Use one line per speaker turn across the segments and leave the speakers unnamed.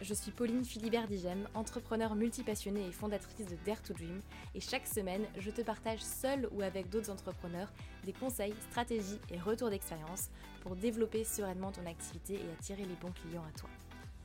Je suis Pauline Philibert Digem, entrepreneur multipassionnée et fondatrice de Dare to Dream, et chaque semaine, je te partage seul ou avec d'autres entrepreneurs des conseils, stratégies et retours d'expérience pour développer sereinement ton activité et attirer les bons clients à toi.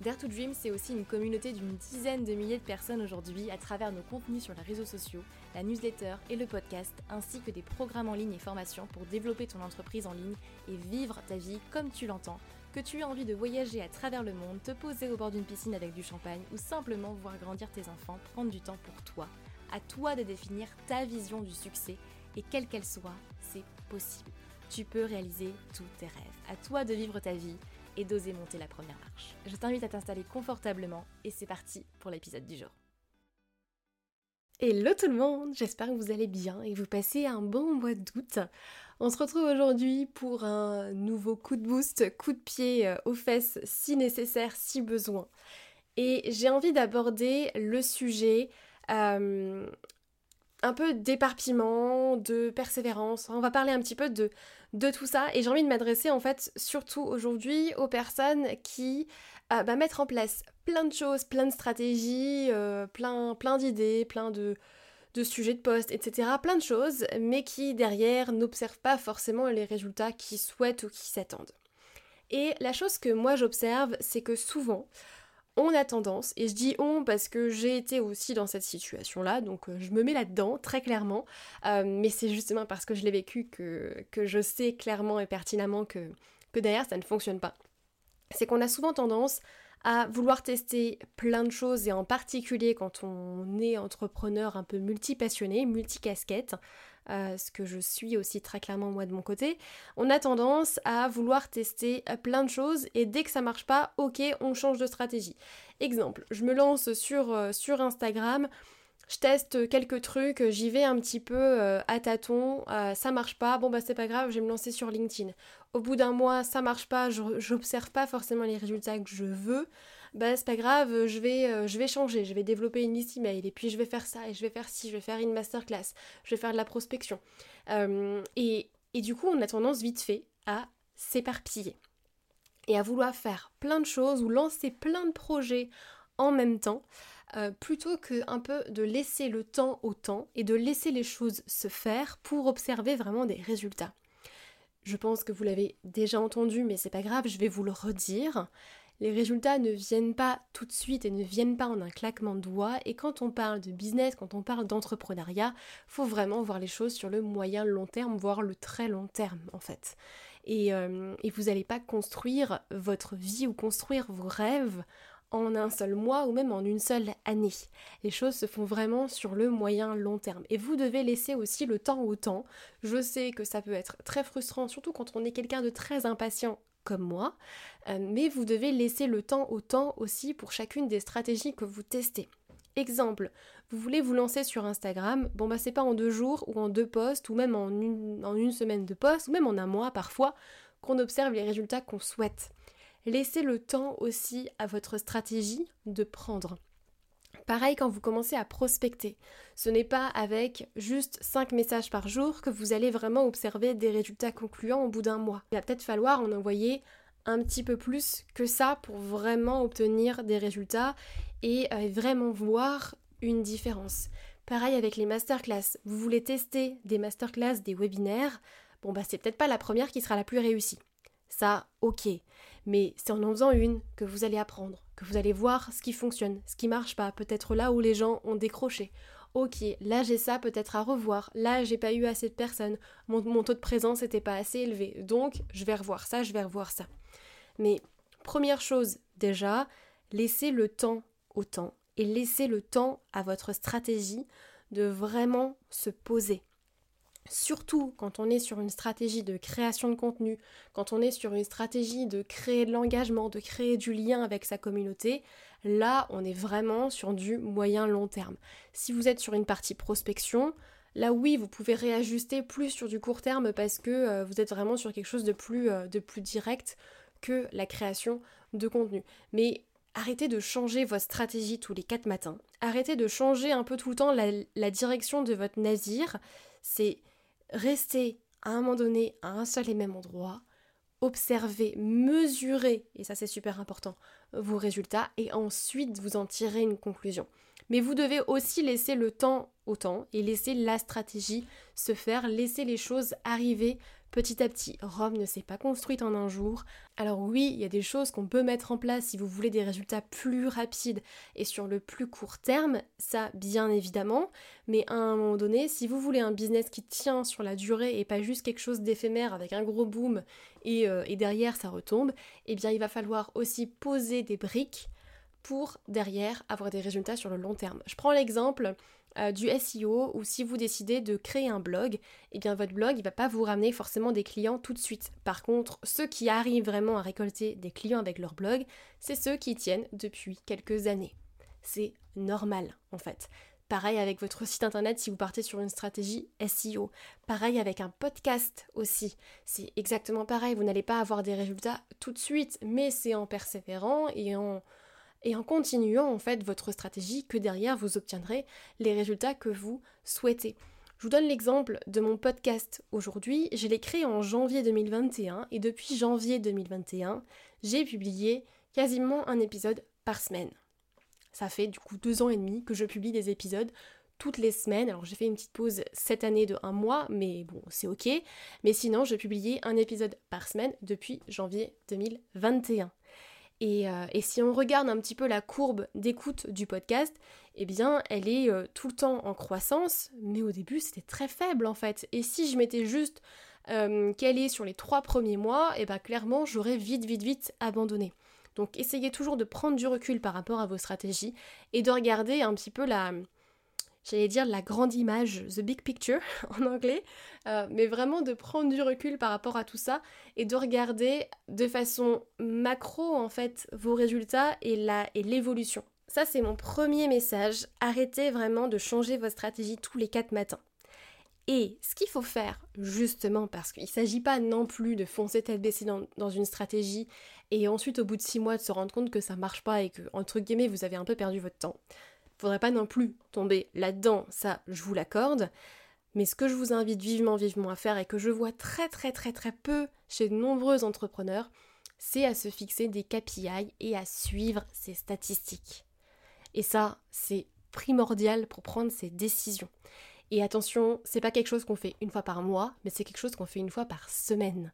Dare to Dream, c'est aussi une communauté d'une dizaine de milliers de personnes aujourd'hui à travers nos contenus sur les réseaux sociaux, la newsletter et le podcast, ainsi que des programmes en ligne et formations pour développer ton entreprise en ligne et vivre ta vie comme tu l'entends, que tu aies envie de voyager à travers le monde, te poser au bord d'une piscine avec du champagne ou simplement voir grandir tes enfants, prendre du temps pour toi. À toi de définir ta vision du succès et quelle qu'elle soit, c'est possible. Tu peux réaliser tous tes rêves. À toi de vivre ta vie et d'oser monter la première marche. Je t'invite à t'installer confortablement et c'est parti pour l'épisode du jour. Hello tout le monde, j'espère que vous allez bien et que vous passez un bon mois d'août. On se retrouve aujourd'hui pour un nouveau coup de boost, coup de pied euh, aux fesses si nécessaire, si besoin. Et j'ai envie d'aborder le sujet euh, un peu d'éparpillement, de persévérance. On va parler un petit peu de, tout ça et j'ai envie de m'adresser en fait surtout aujourd'hui aux personnes qui euh, bah, mettent en place plein de choses, plein de stratégies, plein, plein d'idées, plein de, de sujets de poste, etc. Plein de choses, mais qui derrière n'observent pas forcément les résultats qu'ils souhaitent ou qui s'attendent. Et la chose que moi j'observe, c'est que souvent, on a tendance, et je dis on parce que j'ai été aussi dans cette situation-là, donc euh, je me mets là-dedans très clairement, euh, mais c'est justement parce que je l'ai vécu que, je sais clairement et pertinemment que, que derrière ça ne fonctionne pas. C'est qu'on a souvent tendance à vouloir tester plein de choses et en particulier quand on est entrepreneur un peu multipassionné, multicasquette, euh, ce que je suis aussi très clairement moi de mon côté, on a tendance à vouloir tester euh, plein de choses et dès que ça marche pas, ok, on change de stratégie. Exemple, je me lance sur, euh, sur Instagram, je teste quelques trucs, j'y vais un petit peu à tâtons, ça marche pas, bon bah c'est pas grave, je vais me lancer sur LinkedIn. Au bout d'un mois, ça marche pas, j'observe pas forcément les résultats que je veux, bah c'est pas grave, je vais, euh, je vais changer, je vais développer une liste email, et puis je vais faire ça, et je vais faire ci, je vais faire une masterclass, je vais faire de la prospection. Euh, et, et du coup, on a tendance vite fait à s'éparpiller et à vouloir faire plein de choses ou lancer plein de projets en même temps, euh, plutôt que un peu de laisser le temps au temps et de laisser les choses se faire pour observer vraiment des résultats. Je pense que vous l'avez déjà entendu, mais c'est pas grave, je vais vous le redire les résultats ne viennent pas tout de suite et ne viennent pas en un claquement de doigts. Et quand on parle de business, quand on parle d'entrepreneuriat, faut vraiment voir les choses sur le moyen long terme, voire le très long terme en fait. Et, euh, et vous n'allez pas construire votre vie ou construire vos rêves en un seul mois ou même en une seule année. Les choses se font vraiment sur le moyen long terme. Et vous devez laisser aussi le temps au temps. Je sais que ça peut être très frustrant, surtout quand on est quelqu'un de très impatient comme moi, euh, mais vous devez laisser le temps au temps aussi pour chacune des stratégies que vous testez. Exemple, vous voulez vous lancer sur Instagram, bon bah c'est pas en deux jours ou en deux posts ou même en une, en une semaine de posts ou même en un mois parfois qu'on observe les résultats qu'on souhaite. Laissez le temps aussi à votre stratégie de prendre. Pareil quand vous commencez à prospecter. Ce n'est pas avec juste 5 messages par jour que vous allez vraiment observer des résultats concluants au bout d'un mois. Il va peut-être falloir en envoyer un petit peu plus que ça pour vraiment obtenir des résultats et euh, vraiment voir une différence. Pareil avec les masterclass. Vous voulez tester des masterclass, des webinaires, bon bah c'est peut-être pas la première qui sera la plus réussie. Ça, ok. Mais c'est en en faisant une que vous allez apprendre, que vous allez voir ce qui fonctionne, ce qui marche pas, peut-être là où les gens ont décroché. Ok, là j'ai ça peut-être à revoir, là j'ai pas eu assez de personnes, mon, mon taux de présence n'était pas assez élevé, donc je vais revoir ça, je vais revoir ça. Mais première chose déjà, laissez le temps au temps et laissez le temps à votre stratégie de vraiment se poser. Surtout quand on est sur une stratégie de création de contenu, quand on est sur une stratégie de créer de l'engagement, de créer du lien avec sa communauté, là on est vraiment sur du moyen long terme. Si vous êtes sur une partie prospection, là oui vous pouvez réajuster plus sur du court terme parce que euh, vous êtes vraiment sur quelque chose de plus, euh, de plus direct que la création de contenu. Mais arrêtez de changer votre stratégie tous les quatre matins. Arrêtez de changer un peu tout le temps la, direction de votre navire. C'est rester à un moment donné à un seul et même endroit, observer, mesurer, et ça c'est super important, vos résultats, et ensuite vous en tirer une conclusion. Mais vous devez aussi laisser le temps au temps et laisser la stratégie se faire, laisser les choses arriver petit à petit. Rome ne s'est pas construite en un jour. Alors oui, il y a des choses qu'on peut mettre en place si vous voulez des résultats plus rapides et sur le plus court terme, ça bien évidemment, mais à un moment donné, si vous voulez un business qui tient sur la durée et pas juste quelque chose d'éphémère avec un gros boom et, euh, et derrière ça retombe, eh bien il va falloir aussi poser des briques pour derrière avoir des résultats sur le long terme. Je prends l'exemple euh, du SEO ou si vous décidez de créer un blog, eh bien votre blog il va pas vous ramener forcément des clients tout de suite. Par contre, ceux qui arrivent vraiment à récolter des clients avec leur blog, c'est ceux qui tiennent depuis quelques années. C'est normal en fait. Pareil avec votre site internet si vous partez sur une stratégie SEO. Pareil avec un podcast aussi. C'est exactement pareil. Vous n'allez pas avoir des résultats tout de suite, mais c'est en persévérant et en, et en continuant en fait votre stratégie que derrière vous obtiendrez les résultats que vous souhaitez. Je vous donne l'exemple de mon podcast aujourd'hui. Je l'ai créé en janvier 2021 et depuis janvier 2021, j'ai publié quasiment un épisode par semaine. Ça fait du coup deux ans et demi que je publie des épisodes toutes les semaines. Alors j'ai fait une petite pause cette année de un mois, mais bon, c'est ok. Mais sinon, je publiais un épisode par semaine depuis janvier 2021. Euh, et, si on regarde un petit peu la courbe d'écoute du podcast, eh bien, elle est euh, tout le temps en croissance, mais au début, c'était très faible en fait. Et si je m'étais juste euh, calée sur les trois premiers mois, eh bien, clairement, j'aurais vite, vite, vite abandonné. Donc, essayez toujours de prendre du recul par rapport à vos stratégies et de regarder un petit peu la, j'allais dire la grande image, the big picture en anglais, euh, mais vraiment de prendre du recul par rapport à tout ça et de regarder de façon macro en fait vos résultats et l'évolution. Ça c'est mon premier message, arrêtez vraiment de changer votre stratégie tous les quatre matins. Et ce qu'il faut faire, justement, parce qu'il ne s'agit pas non plus de foncer tête baissée dans, une stratégie et ensuite au bout de six mois de se rendre compte que ça marche pas et que, entre guillemets, vous avez un peu perdu votre temps faudrait pas non plus tomber là-dedans, ça je vous l'accorde. Mais ce que je vous invite vivement, vivement à faire et que je vois très très très très peu chez de nombreux entrepreneurs, c'est à se fixer des KPI et à suivre ces statistiques. Et ça, c'est primordial pour prendre ces décisions. Et attention, c'est pas quelque chose qu'on fait une fois par mois, mais c'est quelque chose qu'on fait une fois par semaine.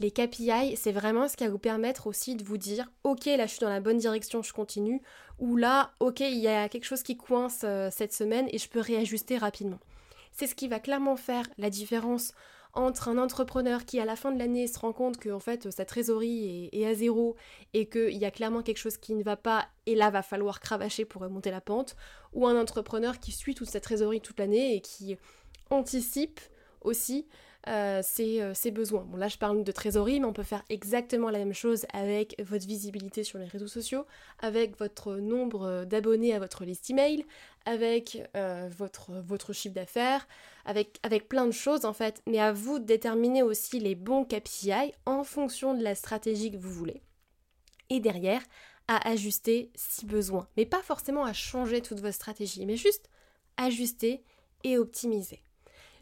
Les KPI, c'est vraiment ce qui va vous permettre aussi de vous dire ok, là je suis dans la bonne direction, je continue, ou là, ok, il y a quelque chose qui coince euh, cette semaine et je peux réajuster rapidement. C'est ce qui va clairement faire la différence entre un entrepreneur qui à la fin de l'année se rend compte que en fait sa trésorerie est, à zéro et qu'il y a clairement quelque chose qui ne va pas et là va falloir cravacher pour remonter la pente, ou un entrepreneur qui suit toute sa trésorerie toute l'année et qui anticipe aussi euh, euh, ses, besoins. Bon là je parle de trésorerie, mais on peut faire exactement la même chose avec votre visibilité sur les réseaux sociaux, avec votre nombre d'abonnés à votre liste email, avec euh, votre, votre chiffre d'affaires, avec, avec plein de choses en fait. Mais à vous de déterminer aussi les bons KPI en fonction de la stratégie que vous voulez. Et derrière, à ajuster si besoin. Mais pas forcément à changer toute votre stratégie, mais juste ajuster et optimiser.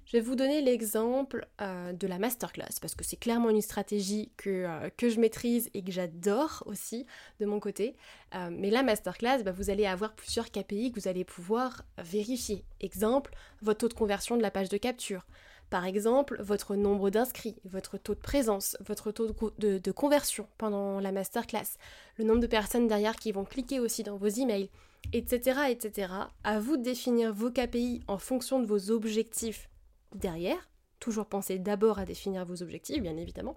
Je vais vous donner l'exemple euh, de la masterclass parce que c'est clairement une stratégie que, euh, que je maîtrise et que j'adore aussi de mon côté. Euh, mais la masterclass, bah, vous allez avoir plusieurs KPI que vous allez pouvoir vérifier. Exemple, votre taux de conversion de la page de capture. Par exemple, votre nombre d'inscrits, votre taux de présence, votre taux de, de, conversion pendant la masterclass, le nombre de personnes derrière qui vont cliquer aussi dans vos emails, etc., etc. À vous de définir vos KPI en fonction de vos objectifs derrière. Toujours penser d'abord à définir vos objectifs, bien évidemment.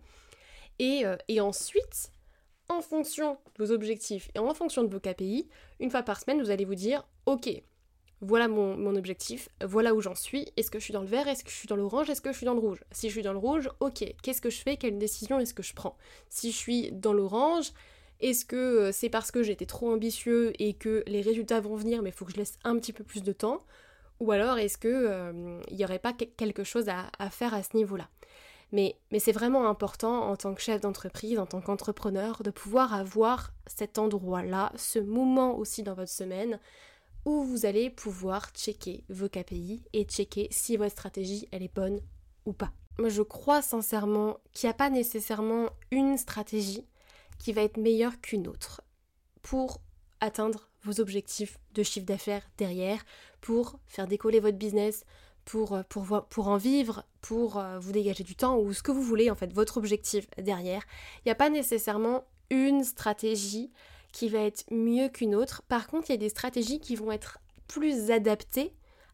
Et, euh, et, ensuite, en fonction de vos objectifs et en fonction de vos KPI, une fois par semaine, vous allez vous dire, ok, voilà mon, mon objectif, voilà où j'en suis, est-ce que je suis dans le vert, est-ce que je suis dans l'orange, est-ce que je suis dans le rouge? Si je suis dans le rouge, ok, qu'est-ce que je fais, quelle décision est-ce que je prends? Si je suis dans l'orange, est-ce que euh, c'est parce que j'étais trop ambitieux et que les résultats vont venir mais il faut que je laisse un petit peu plus de temps ou alors est-ce qu'il n'y euh, aurait pas quelque chose à, faire à ce niveau-là? Mais, mais c'est vraiment important en tant que chef d'entreprise, en tant qu'entrepreneur, de pouvoir avoir cet endroit-là, ce moment aussi dans votre semaine où vous allez pouvoir checker vos KPI et checker si votre stratégie elle est bonne ou pas. Moi je crois sincèrement qu'il n'y a pas nécessairement une stratégie qui va être meilleure qu'une autre pour atteindre vos objectifs de chiffre d'affaires derrière, pour faire décoller votre business, pour, euh, en vivre, pour euh, vous dégager du temps ou ce que vous voulez, en fait, votre objectif derrière. Il n'y a pas nécessairement une stratégie qui va être mieux qu'une autre. Par contre, il y a des stratégies qui vont être plus adaptées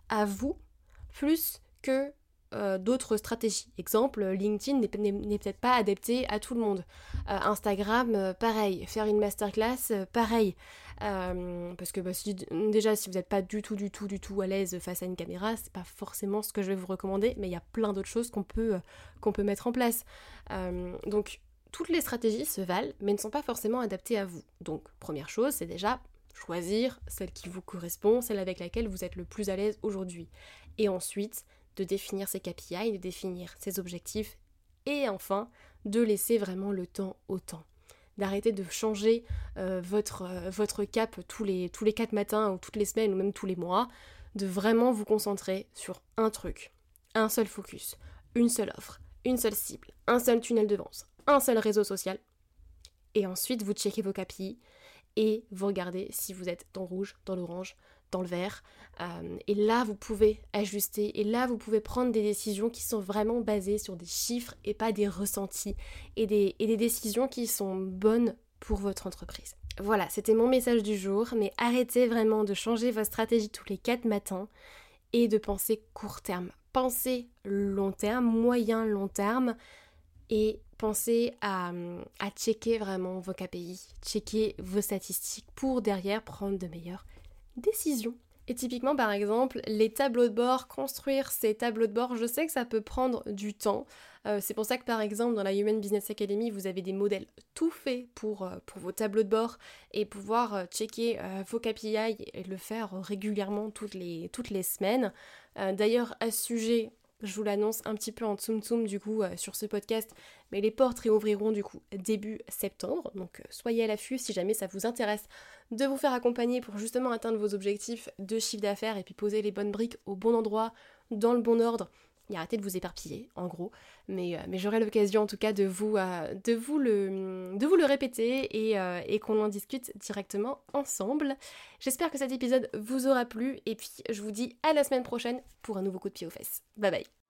à vous, plus que euh, d'autres stratégies. Exemple, LinkedIn n'est peut-être pas adapté à tout le monde. Euh, Instagram, euh, pareil. Faire une masterclass, pareil. parce que bah, déjà, si vous n'êtes pas du tout, du tout, du tout à l'aise face à une caméra, c'est pas forcément ce que je vais vous recommander, mais il y a plein d'autres choses qu'on peut, qu'on peut mettre en place. donc, toutes les stratégies se valent, mais ne sont pas forcément adaptées à vous. Donc, première chose, c'est déjà choisir celle qui vous correspond, celle avec laquelle vous êtes le plus à l'aise aujourd'hui. Et ensuite, de définir ses KPI, de définir ses objectifs et enfin de laisser vraiment le temps au temps. D'arrêter de changer euh, votre, euh, votre cap tous les, tous les 4 matins ou toutes les semaines ou même tous les mois, de vraiment vous concentrer sur un truc, un seul focus, une seule offre, une seule cible, un seul tunnel de vente, un seul réseau social. Et ensuite, vous checkez vos KPI et vous regardez si vous êtes dans le rouge, dans l'orange, dans le vert. Euh, et là, vous pouvez ajuster. Et là, vous pouvez prendre des décisions qui sont vraiment basées sur des chiffres et pas des ressentis. Et des, et des décisions qui sont bonnes pour votre entreprise. Voilà, c'était mon message du jour. Mais arrêtez vraiment de changer votre stratégie tous les 4 matins et de penser court terme. Pensez long terme, moyen long terme. Et pensez à, à checker vraiment vos KPI, checker vos statistiques pour derrière prendre de meilleures décision. Et typiquement, par exemple, les tableaux de bord, construire ces tableaux de bord, je sais que ça peut prendre du temps. Euh, c'est pour ça que, par exemple, dans la Human Business Academy, vous avez des modèles tout faits pour, euh, vos tableaux de bord et pouvoir euh, checker vos KPI et le faire régulièrement toutes les, toutes les semaines. D'ailleurs, à sujet, je vous l'annonce un petit peu en tsum tsum du coup euh, sur ce podcast, mais les portes réouvriront du coup début septembre. Donc euh, soyez à l'affût si jamais ça vous intéresse de vous faire accompagner pour justement atteindre vos objectifs de chiffre d'affaires et puis poser les bonnes briques au bon endroit, dans le bon ordre. Et arrêtez de vous éparpiller, en gros. Mais, euh, mais j'aurai l'occasion en tout cas de vous, de vous, le, de vous le répéter et, et qu'on en discute directement ensemble. J'espère que cet épisode vous aura plu et puis je vous dis à la semaine prochaine pour un nouveau coup de pied aux fesses. Bye bye